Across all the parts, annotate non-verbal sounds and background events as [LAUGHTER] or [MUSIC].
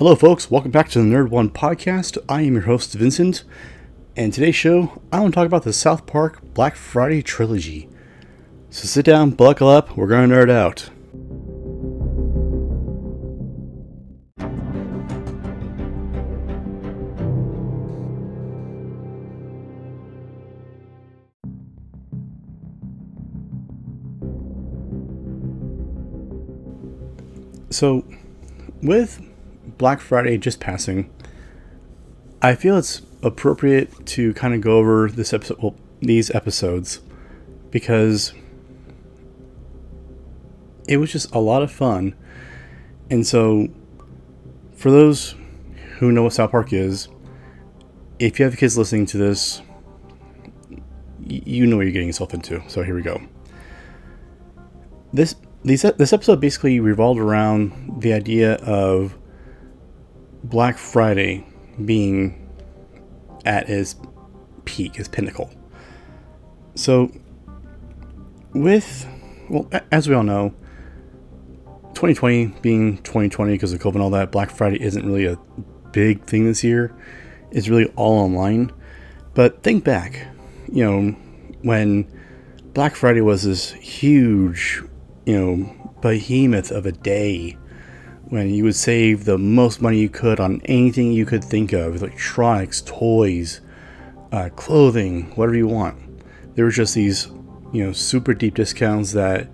Hello, folks. Welcome back to the Nerd One podcast. I am your host, Vincent, and today's show, I want to talk about the South Park Black Friday trilogy. So sit down, buckle up, we're going to nerd out. So, with Black Friday just passing, I feel it's appropriate to kind of go over this episode, well, these episodes, because it was just a lot of fun. And so, for those who know what South Park is, if you have kids listening to this, you know what you're getting yourself into. So here we go. This these, this episode basically revolved around the idea of Black Friday being at its peak, its pinnacle. So, with, well, as we all know, 2020 being 2020 because of COVID and all that, Black Friday isn't really a big thing this year. It's really all online. But think back, you know, when Black Friday was this huge, you know, behemoth of a day when you would save the most money you could on anything you could think of electronics, toys, uh, clothing, whatever you want. There were just these, you know, super deep discounts that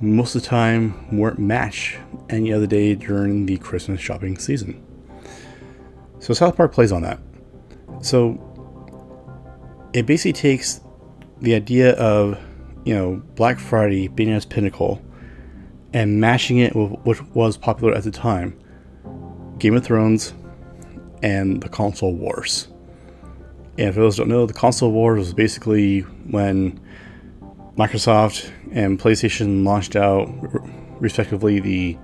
most of the time weren't matched any other day during the Christmas shopping season. So South Park plays on that. So it basically takes the idea of, you know, Black Friday being its pinnacle and mashing it with what was popular at the time Game of Thrones and the console wars. And for those who don't know, the console wars was basically when Microsoft and PlayStation launched out, respectively, the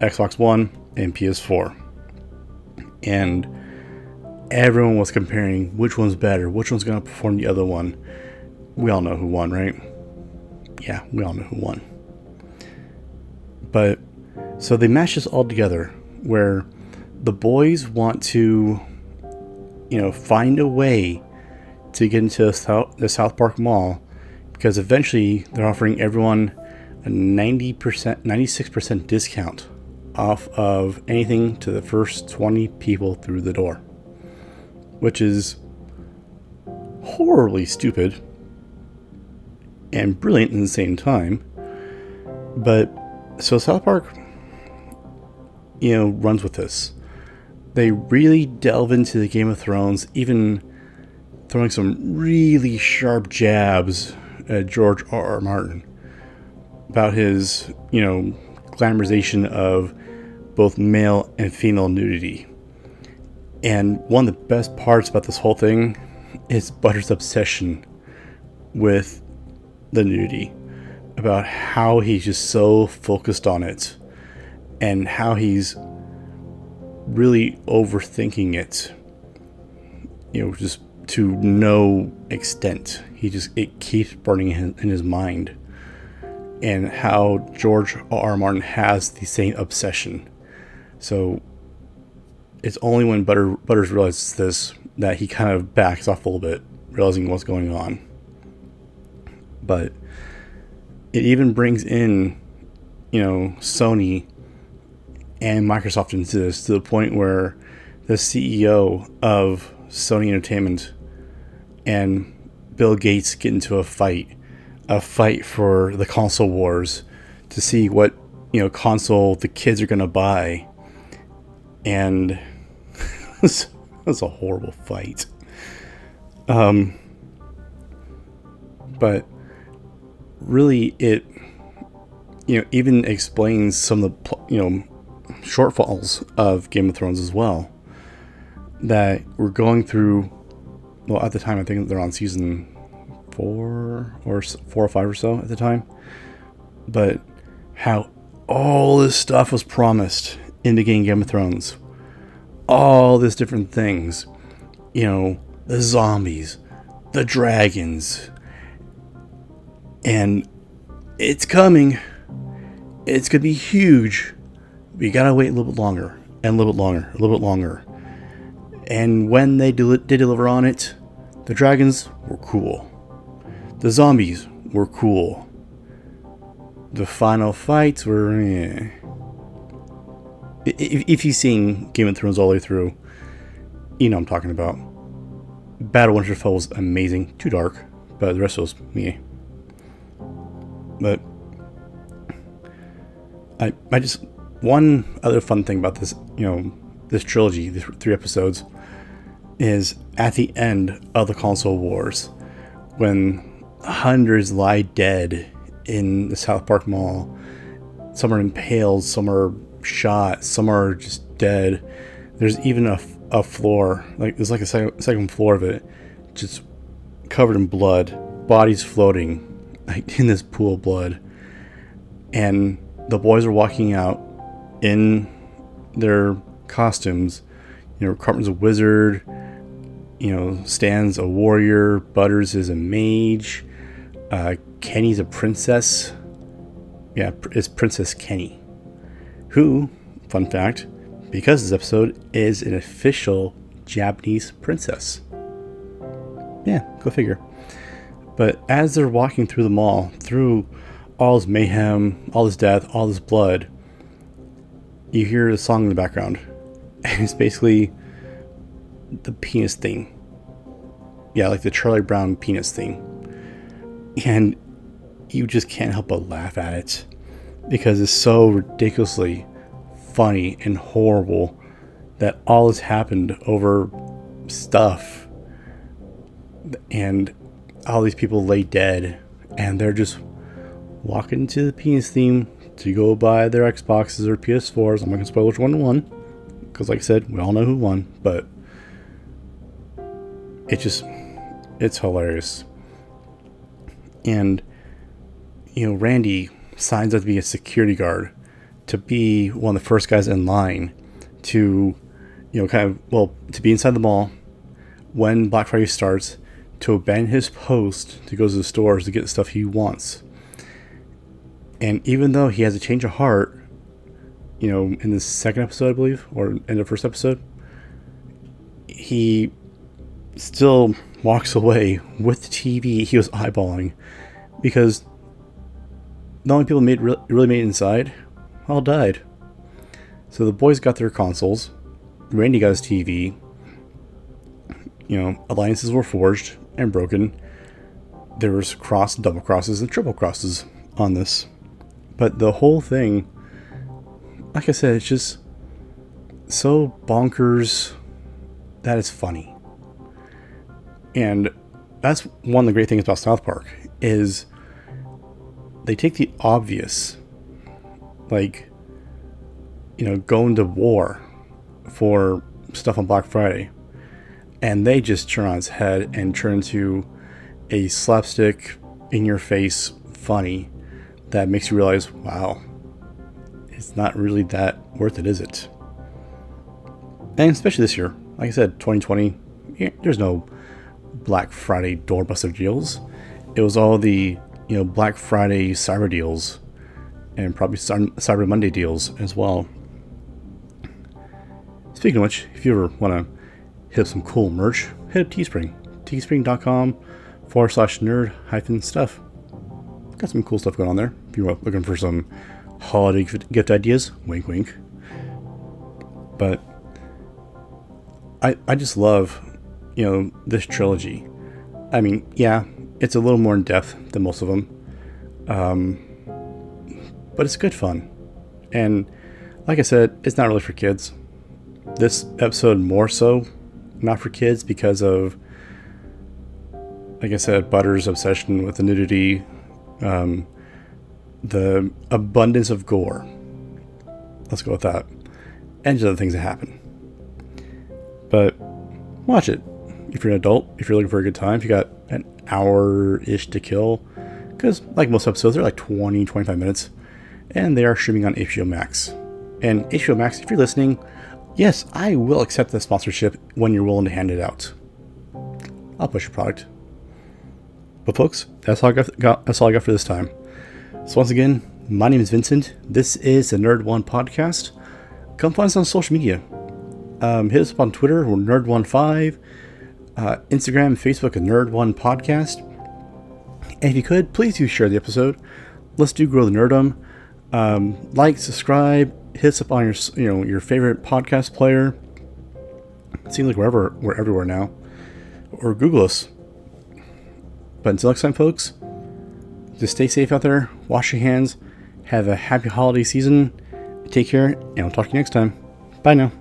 Xbox One and PS4. And everyone was comparing which one's better, which one's going to perform the other one. We all know who won, right? Yeah, we all know who won. But so they mash this all together where the boys want to, you know, find a way to get into the South, the South Park Mall because eventually they're offering everyone a 90%, 96% discount off of anything to the first 20 people through the door, which is horribly stupid and brilliant in the same time. But so South Park, you know, runs with this. They really delve into the Game of Thrones, even throwing some really sharp jabs at George R. R. Martin about his, you know, glamorization of both male and female nudity. And one of the best parts about this whole thing is Butter's obsession with the nudity about how he's just so focused on it and how he's really overthinking it you know just to no extent. He just it keeps burning in, his mind. And how george r, r. martin has the same obsession. So it's only when butter butters realizes this that he kind of backs off a little bit realizing what's going on. But it even brings in, you know, Sony and Microsoft into this to the point where the CEO of Sony Entertainment and Bill Gates get into a fight, a fight for the console wars to see what, you know, console the kids are going to buy. And [LAUGHS] was a horrible fight. Um, but really it you know even explains some of the you know shortfalls of Game of Thrones as well. That we're going through well at the time I think they're on season 4 or 4 or 5 or so at the time. But how all this stuff was promised in the game Game of Thrones. All these different things. You know the zombies the dragons and it's coming. It's to be huge. We got to wait a little bit longer. and a little bit longer, a little bit longer. And when they did deliver on it, the dragons were cool. The zombies were cool. The final fights were. Eh. If, if you've seen Game of Thrones all the way through, you know I'm talking about. Battle Winterfell was amazing. Too dark, but the rest was me. But I, I just one other fun thing about this, you know, this trilogy, these three episodes, is at the end of the console wars, when hundreds lie dead in the South Park Mall. Some are impaled, some are shot, some are just dead. There's even a, a floor, like there's like a second, second floor of it, just covered in blood, bodies floating, like in this pool of blood. And the boys are walking out in their costumes. You know, Cartman's a wizard, you know, Stan's a warrior, Butters is a mage, uh, Kenny's a princess. Yeah, it's Princess Kenny. Who, fun fact, because this episode is an official Japanese princess. Yeah, go figure. But as they're walking through the mall, through all this mayhem, all this death, all this blood, you hear a song in the background. [LAUGHS] And it's basically the Peanuts thing. Yeah, like the Charlie Brown Peanuts thing. And you just can't help but laugh at it because it's so ridiculously funny and horrible that all has happened over stuff. And all these people lay dead and they're just walking into the Peanuts theme to go buy their Xboxes or PS4s. I'm not gonna spoil which one won, because like I said, we all know who won. But it just, it's hilarious. And you know, Randy signs up to be a security guard, to be one of the first guys in line, to you know, kind of well, to be inside the mall when Black Friday starts, to abandon his post to go to the stores to get the stuff he wants and even though he has a change of heart, you know, in the second episode, I believe, or in the first episode, he still walks away with the TV he was eyeballing because the only people made really made it inside all died. So the boys got their consoles, Randy got his TV. You know, alliances were forged and broken. There was cross, double crosses, and triple crosses on this. But the whole thing, like I said, it's just so bonkers that it's funny. And that's one of the great things about South Park is they take the obvious, like, you know, going to war for stuff on Black Friday, and they just turn on its head and turn into a slapstick, in your face, funny that makes you realize, wow, it's not really that worth it, is it? And especially this year, like I said, 2020, there's no Black Friday doorbuster deals. It was all the you know Black Friday cyber deals, and probably Cyber Monday deals as well. Speaking of which, if you ever want to hit some cool merch, hit up Teespring, teespring.com forward slash nerd hyphen stuff. Got some cool stuff going on there. If you're looking for some holiday gift ideas, wink, wink. But I, I just love, you know, this trilogy. I mean, yeah, it's a little more in depth than most of them, um, but it's good fun. And like I said, it's not really for kids. This episode more so, not for kids because of, like I said, Butter's obsession with the nudity um, the abundance of gore. Let's go with that. And just other things that happen. But watch it. If you're an adult, if you're looking for a good time, if you got an hour ish to kill, because like most episodes, they're like 20, 25 minutes, and they are streaming on HBO Max. And HBO Max, if you're listening, yes, I will accept the sponsorship when you're willing to hand it out. I'll push your product. But folks, that's all I got, got, that's all I got for this time. So once again, my name is Vincent. This is the Nerd One podcast. come find us on social media. Um, hit us up on Twitter, we're Nerd15, uh, Instagram, Facebook, and Nerd1 Podcast. And if you could, please do share the episode. Let's do grow the nerdum. Um, like, subscribe, hit us up on your you know your favorite podcast player. It seems like wherever we're everywhere now, or Google us. But until next time, folks, just stay safe out there. Wash your hands. Have a happy holiday season. Take care, and I'll talk to you next time. Bye now.